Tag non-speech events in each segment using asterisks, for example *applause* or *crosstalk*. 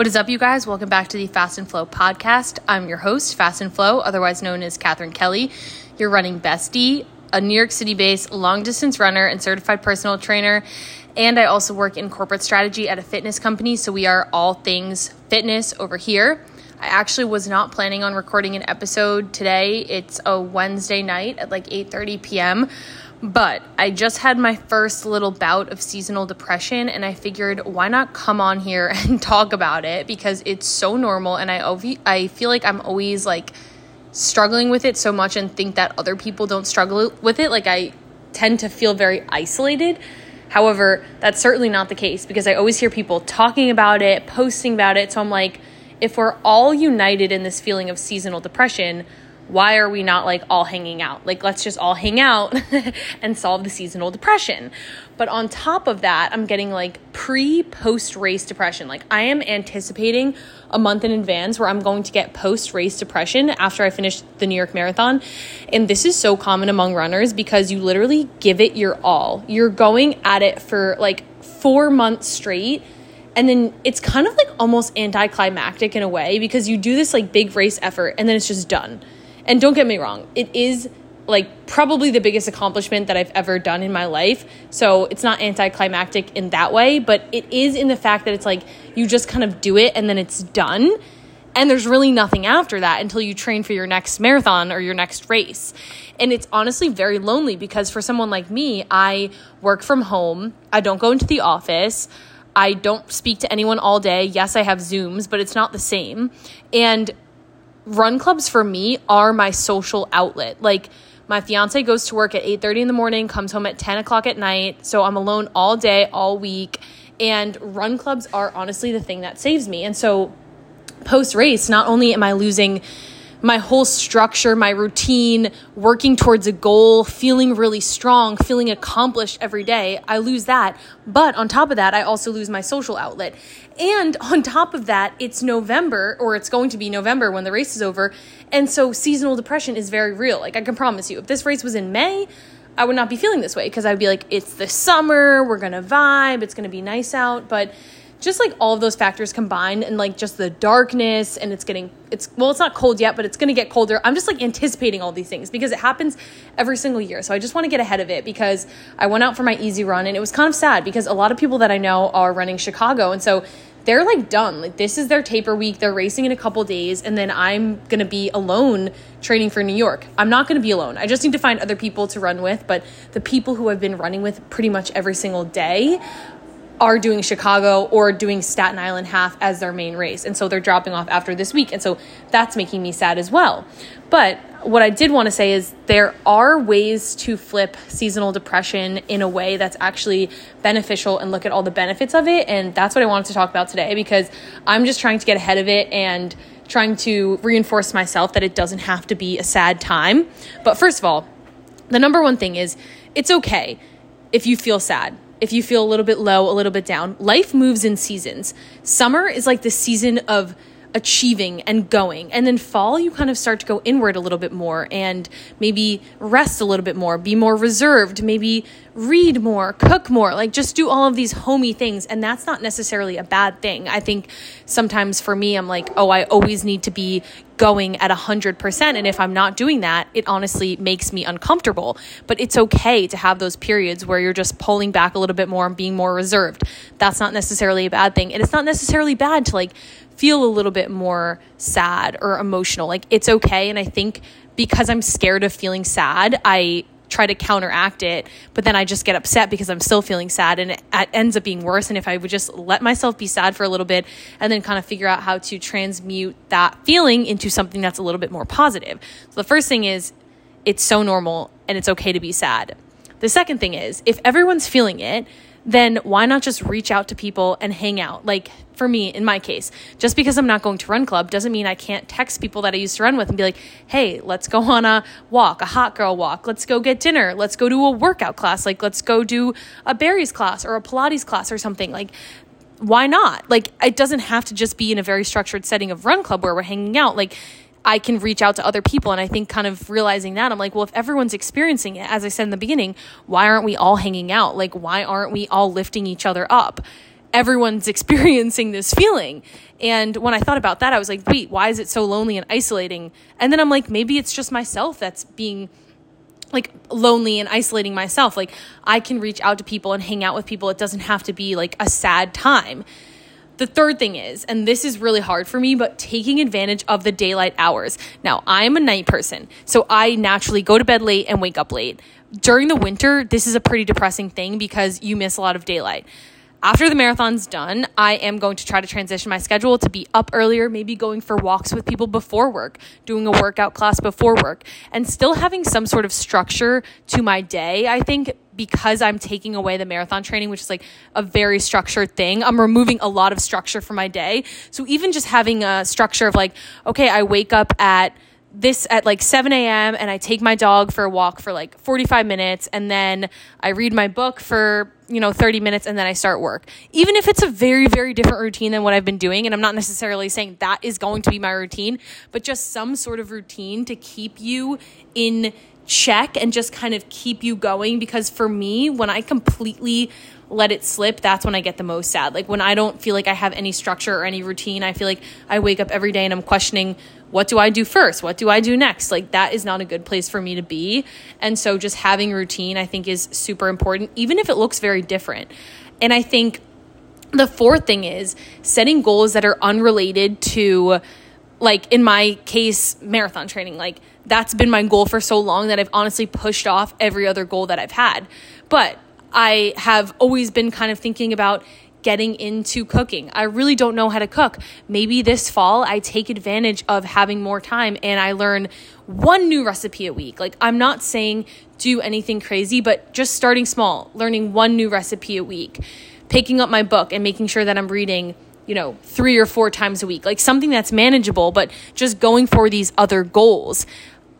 What is up, you guys? Welcome back to the Fast and Flow podcast. I'm your host, Fast and Flow, otherwise known as Catherine Kelly, your running bestie, a New York City based long distance runner and certified personal trainer. And I also work in corporate strategy at a fitness company, so we are all things fitness over here. I actually was not planning on recording an episode today. It's a Wednesday night at like 8:30 p.m. But I just had my first little bout of seasonal depression, and I figured why not come on here *laughs* and talk about it because it's so normal, and I I feel like I'm always like struggling with it so much and think that other people don't struggle with it. Like I tend to feel very isolated. However, that's certainly not the case because I always hear people talking about it, posting about it. So I'm like, if we're all united in this feeling of seasonal depression, why are we not like all hanging out? Like, let's just all hang out *laughs* and solve the seasonal depression. But on top of that, I'm getting like pre post race depression. Like, I am anticipating a month in advance where I'm going to get post race depression after I finish the New York Marathon. And this is so common among runners because you literally give it your all. You're going at it for like four months straight and then it's kind of like almost anticlimactic in a way because you do this like big race effort and then it's just done and don't get me wrong, it is like probably the biggest accomplishment that I've ever done in my life. So it's not anticlimactic in that way, but it is in the fact that it's like you just kind of do it and then it's done. And there's really nothing after that until you train for your next marathon or your next race. And it's honestly very lonely because for someone like me, I work from home, I don't go into the office. I don't speak to anyone all day. Yes, I have Zooms, but it's not the same. And run clubs for me are my social outlet. Like my fiance goes to work at 8:30 in the morning, comes home at 10 o'clock at night, so I'm alone all day, all week. And run clubs are honestly the thing that saves me. And so post race, not only am I losing my whole structure, my routine, working towards a goal, feeling really strong, feeling accomplished every day, I lose that. But on top of that, I also lose my social outlet. And *laughs* on top of that, it's November, or it's going to be November when the race is over. And so seasonal depression is very real. Like, I can promise you, if this race was in May, I would not be feeling this way because I'd be like, it's the summer, we're gonna vibe, it's gonna be nice out. But just like all of those factors combined and like just the darkness and it's getting it's well it's not cold yet but it's going to get colder. I'm just like anticipating all these things because it happens every single year. So i just want to get ahead of it because i went out for my easy run and it was kind of sad because a lot of people that i know are running chicago and so they're like done. Like this is their taper week. They're racing in a couple days and then i'm going to be alone training for new york. I'm not going to be alone. I just need to find other people to run with but the people who i've been running with pretty much every single day are doing Chicago or doing Staten Island half as their main race. And so they're dropping off after this week. And so that's making me sad as well. But what I did want to say is there are ways to flip seasonal depression in a way that's actually beneficial and look at all the benefits of it. And that's what I wanted to talk about today because I'm just trying to get ahead of it and trying to reinforce myself that it doesn't have to be a sad time. But first of all, the number one thing is it's okay if you feel sad if you feel a little bit low, a little bit down. Life moves in seasons. Summer is like the season of achieving and going. And then fall, you kind of start to go inward a little bit more and maybe rest a little bit more, be more reserved, maybe read more, cook more, like just do all of these homey things. And that's not necessarily a bad thing. I think sometimes for me, I'm like, oh, I always need to be going at 100%. And if I'm not doing that, it honestly makes me uncomfortable. But it's okay to have those periods where you're just pulling back a little bit more and being more reserved. That's not necessarily a bad thing. And it's not necessarily bad to like feel a little bit more sad or emotional. Like it's okay. And I think because I'm scared of feeling sad, I try to counteract it, but then I just get upset because I'm still feeling sad and it, ends up being worse. And if I would just let myself be sad for a little bit and then kind of figure out how to transmute that feeling into something that's a little bit more positive. So the first thing is it's so normal and it's okay to be sad. The second thing is if everyone's feeling it, then why not just reach out to people and hang out? Like for me, in my case, just because I'm not going to run club doesn't mean I can't text people that I used to run with and be like, hey, let's go on a walk, a hot girl walk. Let's go get dinner. Let's go to a workout class. Like, let's go do a Barry's class or a Pilates class or something. Like, why not? Like, it doesn't have to just be in a very structured setting of run club where we're hanging out. Like, I can reach out to other people. And I think kind of realizing that, I'm like, well, if everyone's experiencing it, as I said in the beginning, why aren't we all hanging out? Like, why aren't we all lifting each other up? everyone's *laughs* experiencing this feeling. And when I thought about that, I was like, wait, why is it so lonely and isolating? And then I'm like, maybe it's just myself that's being like lonely and isolating myself. Like I can reach out to people and hang out with people. It doesn't have to be like a sad time. The third thing is, and this is really hard for me, but taking advantage of the daylight hours. Now, I am a night person, so I naturally go to bed late and wake up late. During the winter, this is a pretty depressing thing because you miss a lot of daylight after the marathon's done, I am going to try to transition my schedule to be up earlier, maybe going for walks with people before work, doing a workout class before work, and still having some sort of structure to my day. I think because I'm taking away the marathon training, which is like a very structured thing, I'm removing a lot of structure from my day. So even just having a structure of like, okay, I wake up at this at like 7 a.m. and I take my dog for a walk for like 45 minutes and then I read my book for, you know, 30 minutes and then I start work. Even if it's a very, very different routine than what I've been doing, and I'm not necessarily saying that is going to be my routine, but just some sort of routine to keep you in check and just kind of keep you going. Because for me, when I completely let it slip, that's when I get the most sad. Like when I don't feel like I have any structure or any routine, I feel like I wake up every day and I'm questioning what do I do first? What do I do next? Like that is not a good place for me to be. And so just having routine I think is super important even if it looks very different. And I think the fourth thing is setting goals that are unrelated to like in my case marathon training like that's been my goal for so long that I've honestly pushed off every other goal that I've had. But I have always been kind of thinking about getting into cooking. I really don't know how to cook. Maybe this fall I take advantage of having more time and I learn one new recipe a week. Like I'm not saying do anything crazy, but just starting small, learning one new recipe a week, picking up my book and making sure that I'm reading you know, three or four times a week, like something that's manageable, but just going for these other goals.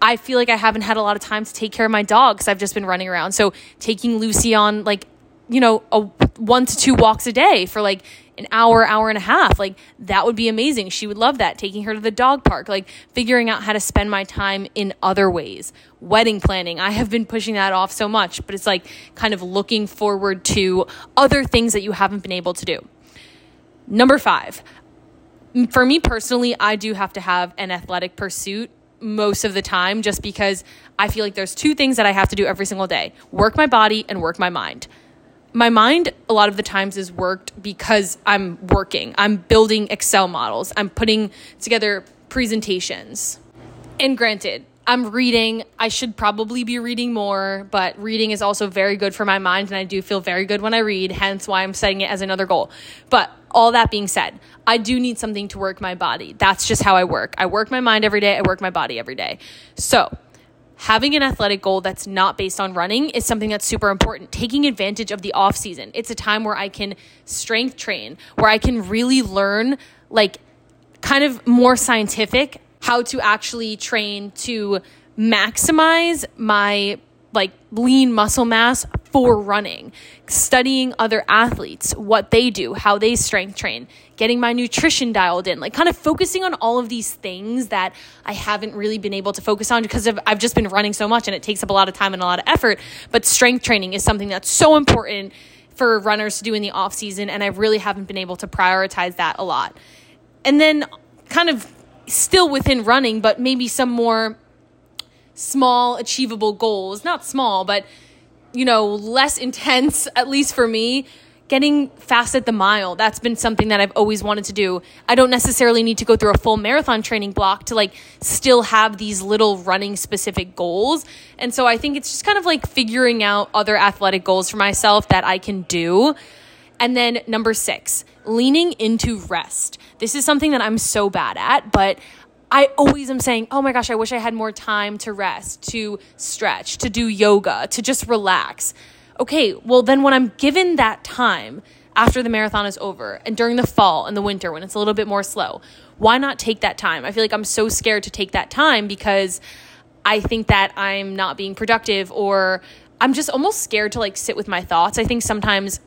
I feel like I haven't had a lot of time to take care of my dog because I've just been running around. So taking Lucy on like you know, a one to two walks a day for like an hour, hour and a half. Like that would be amazing. She would love that. Taking her to the dog park, like figuring out how to spend my time in other ways. Wedding planning. I have been pushing that off so much, but it's like kind of looking forward to other things that you haven't been able to do. Number five, for me personally, I do have to have an athletic pursuit most of the time just because I feel like there's two things that I have to do every single day work my body and work my mind my mind a lot of the times is worked because I'm working. I'm building Excel models. I'm putting together presentations. And granted, I'm reading. I should probably be reading more, but reading is also very good for my mind and I do feel very good when I read, hence why I'm setting it as another goal. But all that being said, I do need something to work my body. That's just how I work. I work my mind every day, I work my body every day. So, having an athletic goal that's not based on running is something that's super important. Taking advantage of the off season. It's a time where I can strength train, where I can really learn like kind of more scientific how to actually train to maximize my like lean muscle mass for running, studying other athletes, what they do, how they strength train, getting my nutrition dialed in, like kind of focusing on all of these things that I haven't really been able to focus on because I've just been running so much and it takes up a lot of time and a lot of effort. But strength training is something that's so important for runners to do in the off season, and I really haven't been able to prioritize that a lot. And then, kind of still within running, but maybe some more small, achievable goals. Not small, but, you know, less intense, at least for me. Getting fast at the mile, that's been something that I've always wanted to do. I don't necessarily need to go through a full marathon training block to like still have these little running specific goals. And so I think it's just kind of like figuring out other athletic goals for myself that I can do. And then number six, leaning into rest. This is something that I'm so bad at, but I always am saying, oh my gosh, I wish I had more time to rest, to stretch, to do yoga, to just relax. Okay, well, then when I'm given that time after the marathon is over and during the fall and the winter when it's a little bit more slow, why not take that time? I feel like I'm so scared to take that time because I think that I'm not being productive or I'm just almost scared to like sit with my thoughts. I think sometimes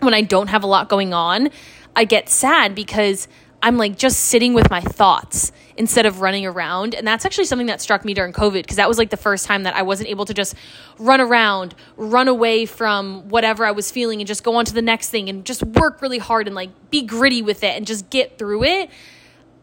when I don't have a lot going on, I get sad because I'm like just sitting with my thoughts instead of running around. And that's actually something that struck me during COVID because that was like the first time that I wasn't able to just run around, run away from whatever I was feeling and just go on to the next thing and just work really hard and like be gritty with it and just get through it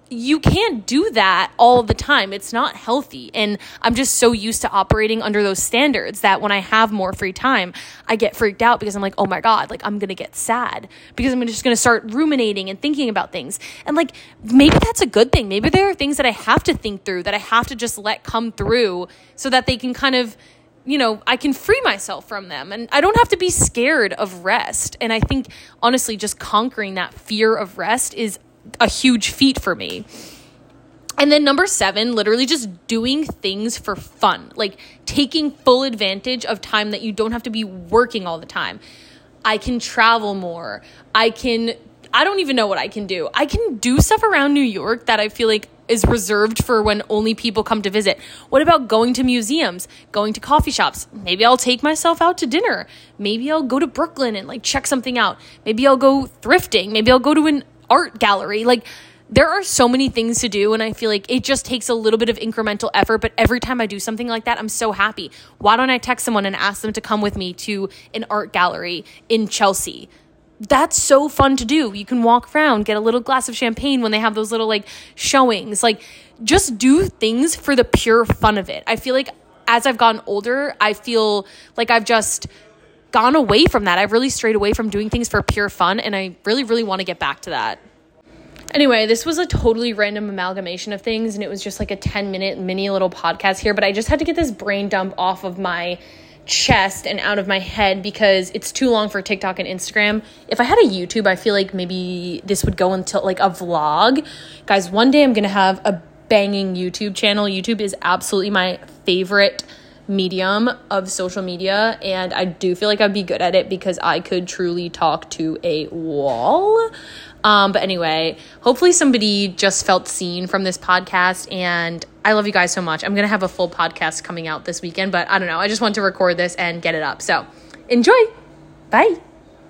you can't do that all the time. It's not healthy. And I'm just so used to operating under those standards that when I have more free time, I get freaked out because I'm like, oh my God, like I'm going to get sad because I'm just going to start ruminating and thinking about things. And like, maybe that's a good thing. Maybe there are things that I have to think through that I have to just let come through so that they can kind of you know, I can free myself from them and I don't have to be scared of rest. And I think honestly, just conquering that fear of rest is a huge feat for me. And then number seven, literally just doing things for fun, like taking full advantage of time that you don't have to be working all the time. I can travel more. I can, I don't even know what I can do. I can do stuff around New York that I feel like is reserved for when only people come to visit. What about going to museums, going to coffee shops? Maybe I'll take myself out to dinner. Maybe I'll go to Brooklyn and like check something out. Maybe I'll go thrifting. Maybe I'll go to an art gallery. Like there are so many things to do and I feel like it just takes a little bit of incremental effort, but every time I do something like that, I'm so happy. Why don't I text someone and ask them to come with me to an art gallery in Chelsea? That's so fun to do. You can walk around, get a little glass of champagne when they have those little like showings. Like just do things for the pure fun of it. I feel like as I've gotten older, I feel like I've just gone away from that. I've really strayed away from doing things for pure fun, and I really, really want to get back to that. Anyway, this was a totally random amalgamation of things, and it was just like a 10 minute mini little podcast here, but I just had to get this brain dump off of my chest and out of my head because it's too long for TikTok and Instagram. If I had a YouTube, I feel like maybe this would go until like a vlog. Guys, one day I'm going to have a banging YouTube channel. YouTube is absolutely my favorite medium of social media and I do feel like I'd be good at it because I could truly talk to a wall. Um, but anyway, hopefully somebody just felt seen from this podcast and I love you guys so much. I'm going to have a full podcast coming out this weekend, but I don't know. I just want to record this and get it up. So, enjoy. Bye.